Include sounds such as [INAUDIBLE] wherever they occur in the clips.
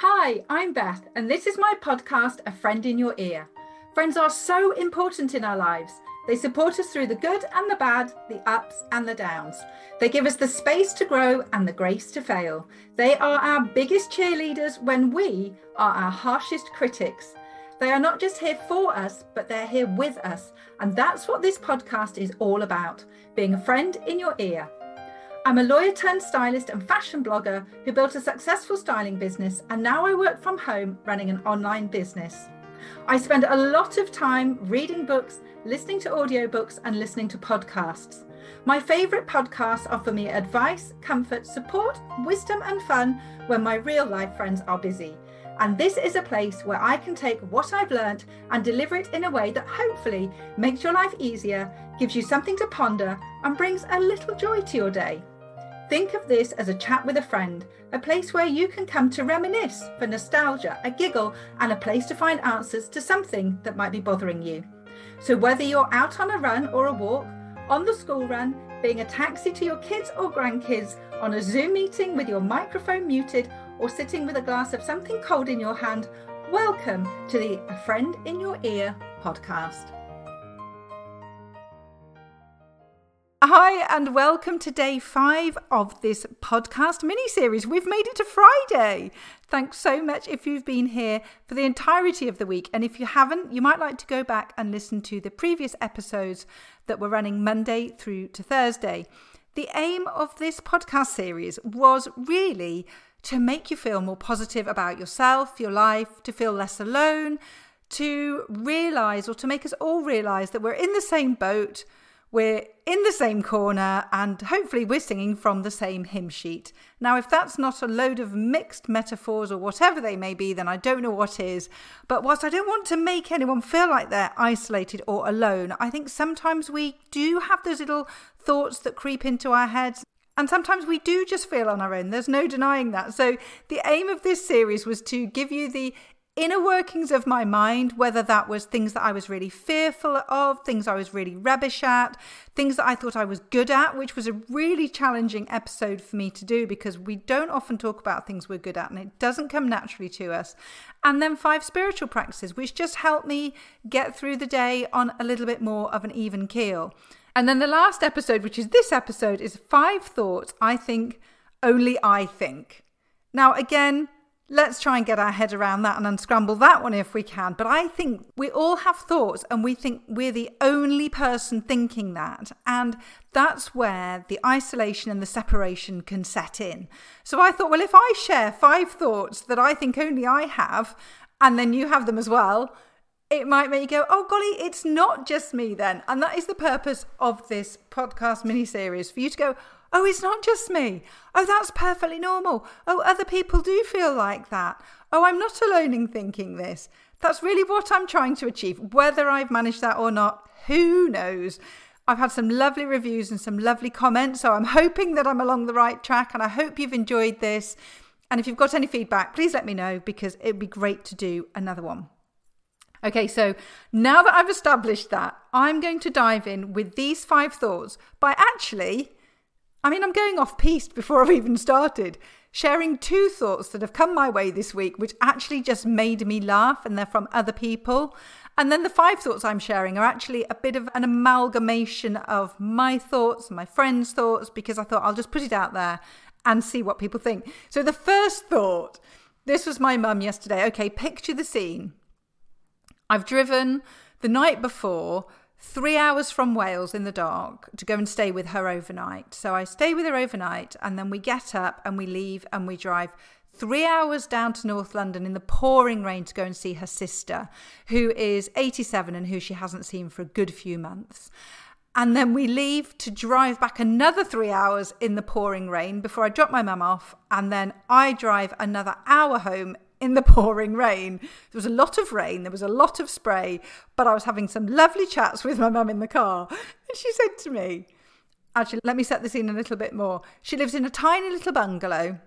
Hi, I'm Beth, and this is my podcast, A Friend in Your Ear. Friends are so important in our lives. They support us through the good and the bad, the ups and the downs. They give us the space to grow and the grace to fail. They are our biggest cheerleaders when we are our harshest critics. They are not just here for us, but they're here with us. And that's what this podcast is all about being a friend in your ear. I'm a lawyer turned stylist and fashion blogger who built a successful styling business, and now I work from home running an online business. I spend a lot of time reading books, listening to audiobooks, and listening to podcasts. My favourite podcasts offer me advice, comfort, support, wisdom, and fun when my real life friends are busy. And this is a place where I can take what I've learnt and deliver it in a way that hopefully makes your life easier, gives you something to ponder, and brings a little joy to your day. Think of this as a chat with a friend, a place where you can come to reminisce for nostalgia, a giggle, and a place to find answers to something that might be bothering you. So, whether you're out on a run or a walk, on the school run, being a taxi to your kids or grandkids, on a Zoom meeting with your microphone muted, or sitting with a glass of something cold in your hand, welcome to the A Friend in Your Ear podcast. Hi, and welcome to day five of this podcast mini series. We've made it to Friday. Thanks so much if you've been here for the entirety of the week. And if you haven't, you might like to go back and listen to the previous episodes that were running Monday through to Thursday. The aim of this podcast series was really to make you feel more positive about yourself, your life, to feel less alone, to realize or to make us all realize that we're in the same boat we're in the same corner and hopefully we're singing from the same hymn sheet. Now, if that's not a load of mixed metaphors or whatever they may be, then I don't know what is. But whilst I don't want to make anyone feel like they're isolated or alone, I think sometimes we do have those little thoughts that creep into our heads. And sometimes we do just feel on our own. There's no denying that. So, the aim of this series was to give you the inner workings of my mind, whether that was things that I was really fearful of, things I was really rubbish at, things that I thought I was good at, which was a really challenging episode for me to do because we don't often talk about things we're good at and it doesn't come naturally to us. And then five spiritual practices, which just helped me get through the day on a little bit more of an even keel. And then the last episode, which is this episode, is five thoughts I think only I think. Now, again, Let's try and get our head around that and unscramble that one if we can. But I think we all have thoughts and we think we're the only person thinking that. And that's where the isolation and the separation can set in. So I thought, well, if I share five thoughts that I think only I have, and then you have them as well, it might make you go, oh, golly, it's not just me then. And that is the purpose of this podcast mini series for you to go, Oh, it's not just me. Oh, that's perfectly normal. Oh, other people do feel like that. Oh, I'm not alone in thinking this. That's really what I'm trying to achieve. Whether I've managed that or not, who knows? I've had some lovely reviews and some lovely comments, so I'm hoping that I'm along the right track and I hope you've enjoyed this. And if you've got any feedback, please let me know because it'd be great to do another one. Okay, so now that I've established that, I'm going to dive in with these five thoughts by actually I mean, I'm going off piste before I've even started, sharing two thoughts that have come my way this week, which actually just made me laugh, and they're from other people. And then the five thoughts I'm sharing are actually a bit of an amalgamation of my thoughts, my friends' thoughts, because I thought I'll just put it out there and see what people think. So the first thought this was my mum yesterday. Okay, picture the scene. I've driven the night before three hours from Wales in the dark to go and stay with her overnight. So I stay with her overnight and then we get up and we leave and we drive three hours down to North London in the pouring rain to go and see her sister, who is 87 and who she hasn't seen for a good few months. And then we leave to drive back another three hours in the pouring rain before I drop my mum off. And then I drive another hour home in the [LAUGHS] pouring rain. There was a lot of rain, there was a lot of spray, but I was having some lovely chats with my mum in the car. And she said to me, actually, let me set the scene a little bit more. She lives in a tiny little bungalow.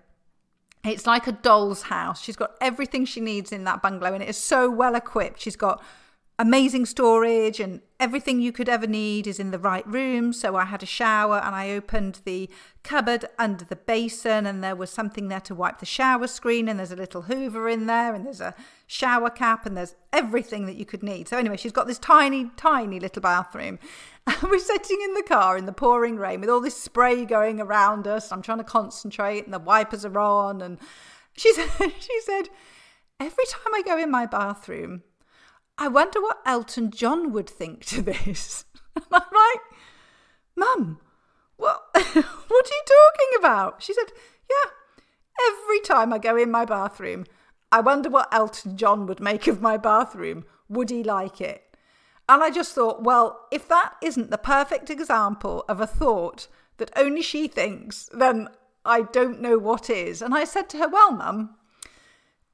It's like a doll's house. She's got everything she needs in that bungalow and it is so well equipped. She's got amazing storage and everything you could ever need is in the right room. So I had a shower and I opened the cupboard under the basin and there was something there to wipe the shower screen and there's a little hoover in there and there's a shower cap and there's everything that you could need. So anyway, she's got this tiny, tiny little bathroom. [LAUGHS] And we're sitting in the car in the pouring rain with all this spray going around us. I'm trying to concentrate and the wipers are on. And she [LAUGHS] said, she said, every time I go in my bathroom, I wonder what Elton John would think to this. [LAUGHS] And I'm like, Mum, what, [LAUGHS] what are you talking about? She said, Yeah, every time I go in my bathroom, I wonder what Elton John would make of my bathroom. Would he like it? And I just thought, well, if that isn't the perfect example of a thought that only she thinks, then I don't know what is. And I said to her, well, Mum,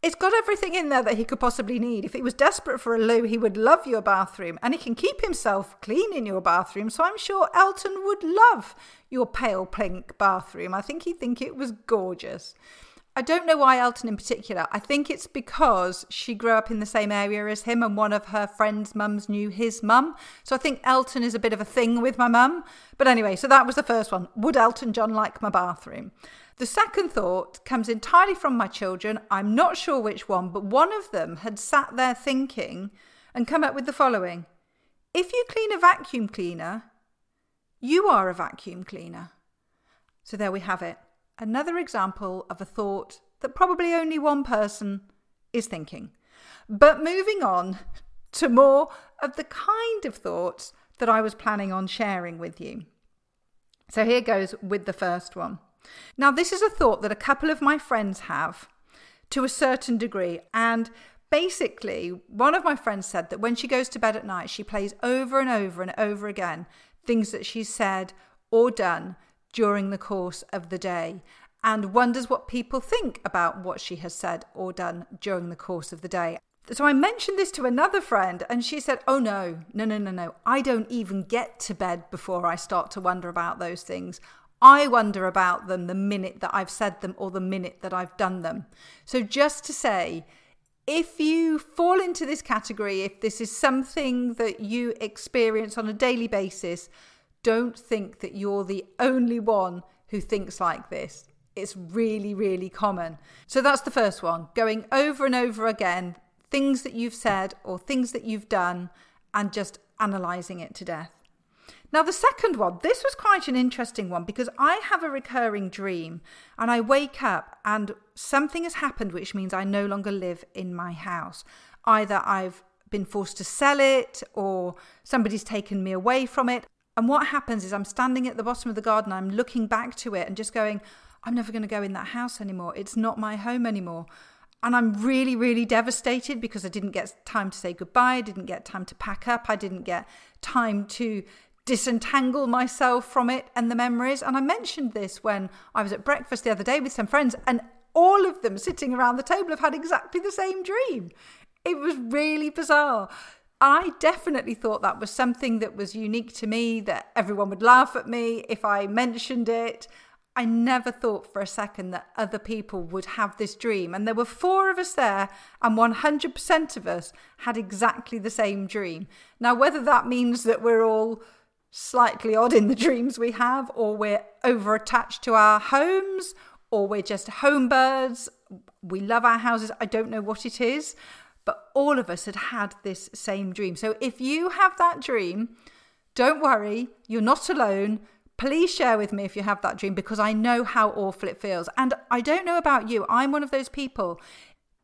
it's got everything in there that he could possibly need. If he was desperate for a loo, he would love your bathroom and he can keep himself clean in your bathroom. So I'm sure Elton would love your pale pink bathroom. I think he'd think it was gorgeous. I don't know why Elton in particular. I think it's because she grew up in the same area as him and one of her friends' mums knew his mum. So I think Elton is a bit of a thing with my mum. But anyway, so that was the first one. Would Elton John like my bathroom? The second thought comes entirely from my children. I'm not sure which one, but one of them had sat there thinking and come up with the following If you clean a vacuum cleaner, you are a vacuum cleaner. So there we have it. Another example of a thought that probably only one person is thinking. But moving on [LAUGHS] to more of the kind of thoughts that I was planning on sharing with you. So here goes with the first one. Now, this is a thought that a couple of my friends have to a certain degree. And basically, one of my friends said that when she goes to bed at night, she plays over and over and over again things that she's said or done during the course of the day and wonders what people think about what she has said or done during the course of the day. So I mentioned this to another friend, and she said, Oh, no, no, no, no, no. I don't even get to bed before I start to wonder about those things. I wonder about them the minute that I've said them or the minute that I've done them. So, just to say, if you fall into this category, if this is something that you experience on a daily basis, don't think that you're the only one who thinks like this. It's really, really common. So, that's the first one going over and over again, things that you've said or things that you've done, and just analysing it to death. Now, the second one, this was quite an interesting one because I have a recurring dream and I wake up and something has happened, which means I no longer live in my house. Either I've been forced to sell it or somebody's taken me away from it. And what happens is I'm standing at the bottom of the garden, I'm looking back to it and just going, I'm never going to go in that house anymore. It's not my home anymore. And I'm really, really devastated because I didn't get time to say goodbye. I didn't get time to pack up. I didn't get time to disentangle myself from it and the memories. And I mentioned this when I was at breakfast the other day with some friends, and all of them sitting around the table have had exactly the same dream. It was really bizarre. I definitely thought that was something that was unique to me, that everyone would laugh at me if I mentioned it. I never thought for a second that other people would have this dream. And there were four of us there, and 100% of us had exactly the same dream. Now, whether that means that we're all slightly odd in the dreams we have, or we're over attached to our homes, or we're just home birds. We love our houses. I don't know what it is, but all of us had had this same dream. So if you have that dream, don't worry, you're not alone. Please share with me if you have that dream because I know how awful it feels. And I don't know about you, I'm one of those people.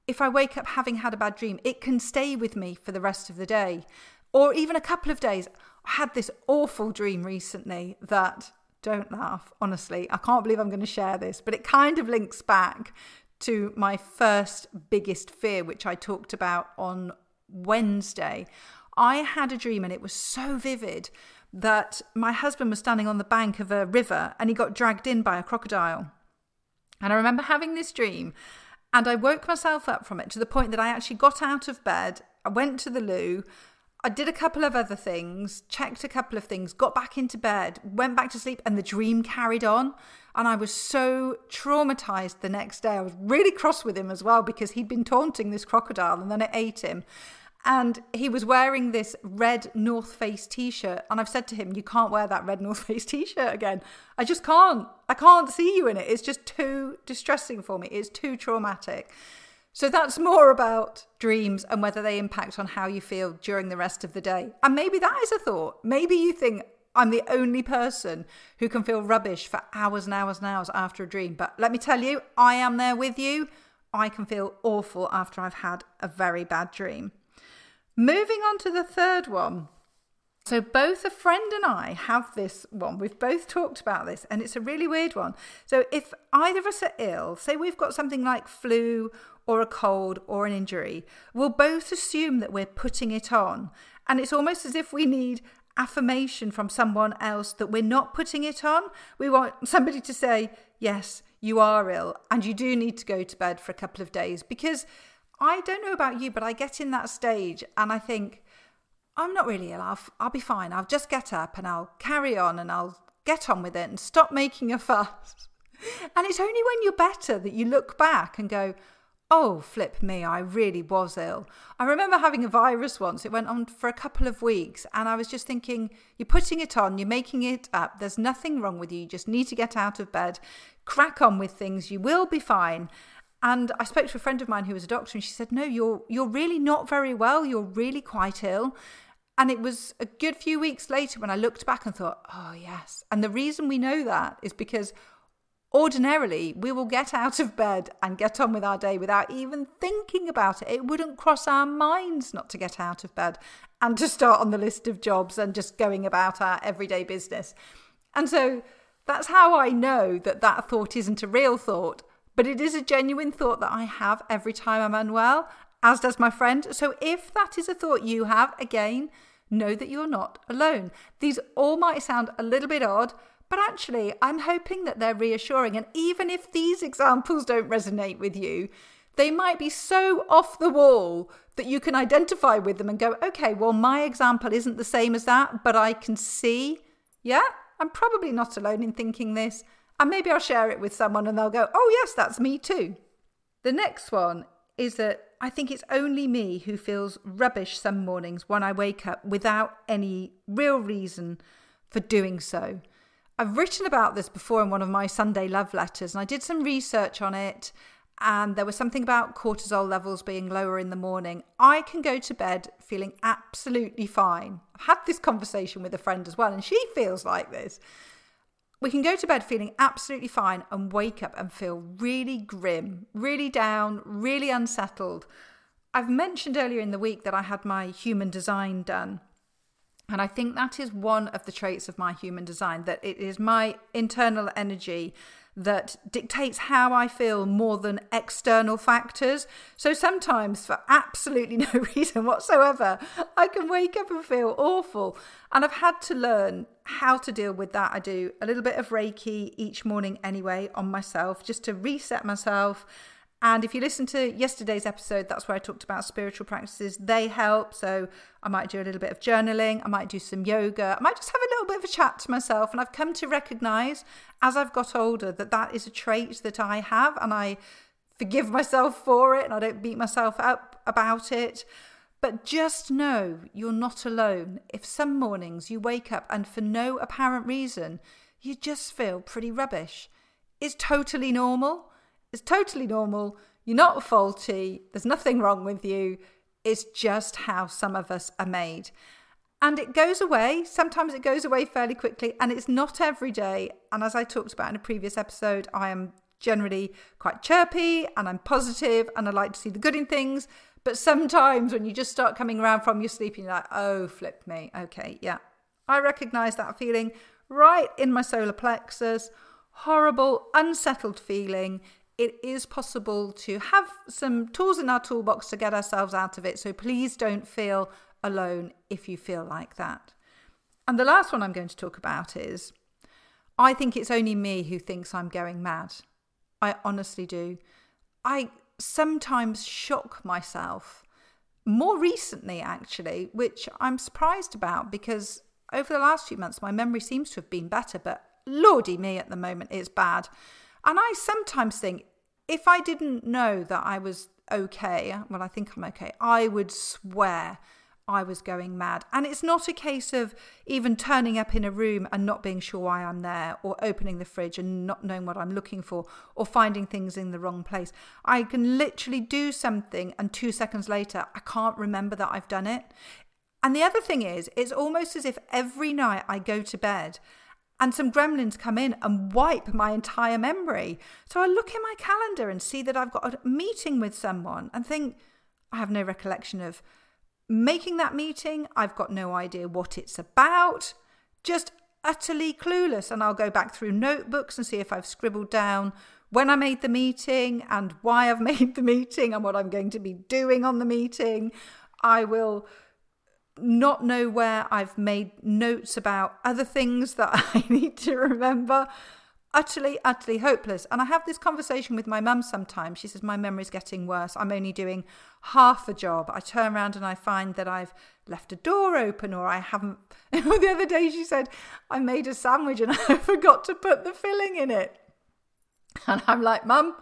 If I wake up having had a bad dream, it can stay with me for the rest of the day or even a couple of days. I had this awful dream recently that, don't laugh, honestly, I can't believe I'm going to share this, but it kind of links back to my first biggest fear, which I talked about on Wednesday. I had a dream and it was so vivid that my husband was standing on the bank of a river and he got dragged in by a crocodile. And I remember having this dream and I woke myself up from it to the point that I actually got out of bed, I went to the loo, I did a couple of other things, checked a couple of things, got back into bed, went back to sleep, and the dream carried on. And I was so traumatized the next day. I was really cross with him as well because he'd been taunting this crocodile and then it ate him. And he was wearing this red North Face t shirt. And I've said to him, You can't wear that red North [LAUGHS] Face t shirt again. I just can't. I can't see you in it. It's just too distressing for me. It's too traumatic. So that's more about dreams and whether they impact on how you feel during the rest of the day. And maybe that is a thought. Maybe you think, I'm the only person who can feel rubbish for hours and hours and hours after a dream. But let me tell you, I am there with you. I can feel awful after I've had a very bad dream. Moving on to the third one. So, both a friend and I have this one. We've both talked about this, and it's a really weird one. So, if either of us are ill, say we've got something like flu or a cold or an injury, we'll both assume that we're putting it on. And it's almost as if we need affirmation from someone else that we're not putting it on. We want somebody to say, Yes, you are ill, and you do need to go to bed for a couple of days because I don't know about you, but I get in that stage and I think, I'm not really ill. I'll, I'll be fine. I'll just get up and I'll carry on and I'll get on with it and stop making a [LAUGHS] fuss. And it's only when you're better that you look back and go, oh, flip me, I really was ill. I remember having a virus once. It went on for a couple of weeks. And I was just thinking, you're putting it on, you're making it up. There's nothing wrong with you. You just need to get out of bed, crack on with things. You will be fine. And I spoke to a friend of mine who was a doctor, and she said, "No, you're you're really not very well. You're really quite ill." And it was a good few weeks later when I looked back and thought, "Oh yes." And the reason we know that is because ordinarily we will get out of bed and get on with our day without even thinking about it. It wouldn't cross our minds not to get out of bed and to start on the list of jobs and just going about our everyday business. And so that's how I know that that thought isn't a real thought but it is a genuine thought that I have every time I'm unwell, as does my friend. So if that is a thought you have, again, know that you're not alone. These all might sound a little bit odd, but actually, I'm hoping that they're reassuring. And even if these examples don't resonate with you, they might be so off the wall that you can identify with them and go, okay, well, my example isn't the same as that, but I can see, yeah, I'm probably not alone in thinking this. And maybe I'll share it with someone and they'll go, oh, yes, that's me too. The next one is that I think it's only me who feels rubbish some mornings when I wake up without any real reason for doing so. I've written about this before in one of my Sunday love letters, and I did some research on it. And there was something about cortisol levels being lower in the morning. I can go to bed feeling absolutely fine. I've had this conversation with a friend as well, and she feels like this. We can go to bed feeling absolutely fine and wake up and feel really grim, really down, really unsettled. I've mentioned earlier in the week that I had my human design done. And I think that is one of the traits of my human design that it is my internal energy that dictates how I feel more than external factors. So sometimes, for absolutely [LAUGHS] no reason whatsoever, I can wake up and feel awful. And I've had to learn how to deal with that. I do a little bit of Reiki each morning anyway on myself just to reset myself and if you listen to yesterday's episode, that's where I talked about spiritual practices. They help. So I might do a little bit of journaling. I might do some yoga. I might just have a little bit of a chat to myself. And I've come to recognize as I've got older that that is a trait that I have. And I forgive myself for it and I don't beat myself up about it. But just know you're not alone. If some mornings you wake up and for no apparent reason, you just feel pretty rubbish, it's totally normal. It's totally normal. You're not faulty. There's nothing wrong with you. It's just how some of us are made. And it goes away. Sometimes it goes away fairly quickly, and it's not every day. And as I talked about in a previous episode, I am generally quite chirpy and I'm positive and I like to see the good in things. But sometimes when you just start coming around from your sleep, you're like, oh, flip me. Okay, yeah. I recognize that feeling right in my solar plexus. Horrible, unsettled feeling it is possible to have some tools in our toolbox to get ourselves out of it. So please don't feel alone if you feel like that. And the last one I'm going to talk about is I think it's only me who thinks I'm going mad. I honestly do. I sometimes shock myself, more recently actually, which I'm surprised about because over the last few months my memory seems to have been better, but lordy me at the moment it's bad. And I sometimes think, if I didn't know that I was okay, well, I think I'm okay, I would swear I was going mad. And it's not a case of even turning up in a room and not being sure why I'm there, or opening the fridge and not knowing what I'm looking for, or finding things in the wrong place. I can literally do something, and two seconds later, I can't remember that I've done it. And the other thing is, it's almost as if every night I go to bed and some gremlins come in and wipe my entire memory. So I look in my calendar and see that I've got a meeting with someone and think, I have no recollection of making that meeting. I've got no idea what it's about. Just utterly clueless. And I'll go back through notebooks and see if I've scribbled down when I made the meeting and why I've [LAUGHS] made the meeting and what I'm going to be doing on the meeting. I will not know where I've made notes about other things that [LAUGHS] I need to remember. Utterly, utterly hopeless. And I have this conversation with my mum sometimes. She says, My memory's getting worse. I'm only doing half a job. I turn around and I find that I've left a door open or I haven't. [LAUGHS] the other day she said, I made a sandwich and [LAUGHS] I forgot to put the filling in it. And I'm like, Mum,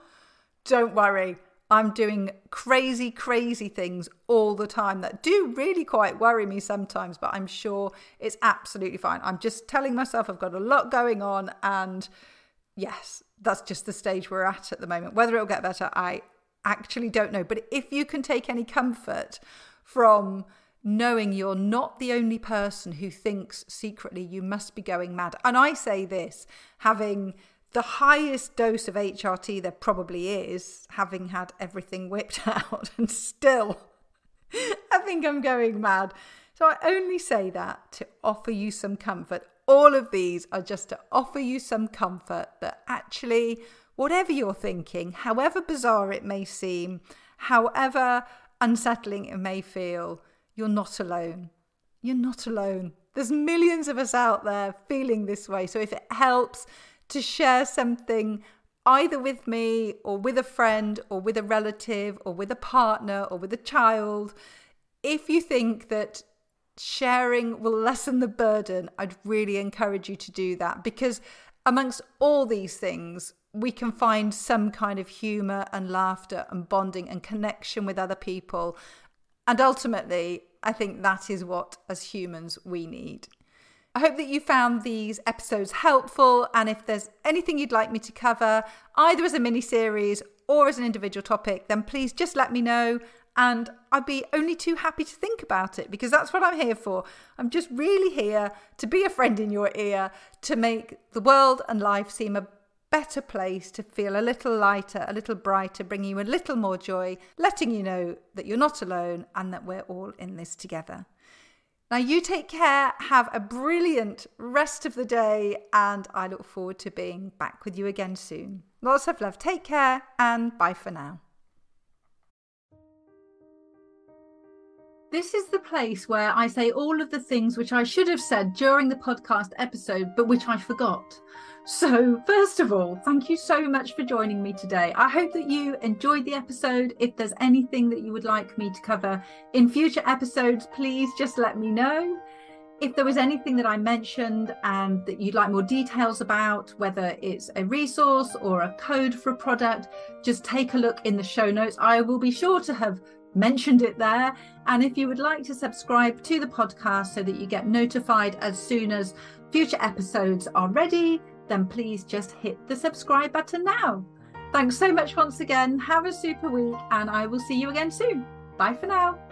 don't worry. I'm doing crazy, crazy things all the time that do really quite worry me sometimes, but I'm sure it's absolutely fine. I'm just telling myself I've got a lot going on, and yes, that's just the stage we're at at the moment. Whether it'll get better, I actually don't know. But if you can take any comfort from knowing you're not the only person who thinks secretly you must be going mad, and I say this having the highest dose of HRT there probably is, having had everything whipped [LAUGHS] out, and still, [LAUGHS] I think I'm going mad. So I only say that to offer you some comfort. All of these are just to offer you some comfort that actually, whatever you're thinking, however bizarre it may seem, however unsettling it may feel, you're not alone. You're not alone. There's millions of us out there feeling this way. So if it helps, to share something either with me or with a friend or with a relative or with a partner or with a child, if you think that sharing will lessen the burden, I'd really encourage you to do that because amongst all these things, we can find some kind of humour and laughter and bonding and connection with other people. And ultimately, I think that is what, as humans, we need. I hope that you found these episodes helpful. And if there's anything you'd like me to cover, either as a mini series or as an individual topic, then please just let me know. And I'd be only too happy to think about it because that's what I'm here for. I'm just really here to be a friend in your ear, to make the world and life seem a better place, to feel a little lighter, a little brighter, bringing you a little more joy, letting you know that you're not alone and that we're all in this together. Now, you take care, have a brilliant rest of the day, and I look forward to being back with you again soon. Lots of love. Take care, and bye for now. This is the place where I say all of the things which I should have said during the podcast episode, but which I forgot. So, first of all, thank you so much for joining me today. I hope that you enjoyed the episode. If there's anything that you would like me to cover in future episodes, please just let me know. If there was anything that I mentioned and that you'd like more details about, whether it's a resource or a code for a product, just take a look in the show notes. I will be sure to have mentioned it there. And if you would like to subscribe to the podcast so that you get notified as soon as future episodes are ready, then please just hit the subscribe button now. Thanks so much once again. Have a super week, and I will see you again soon. Bye for now.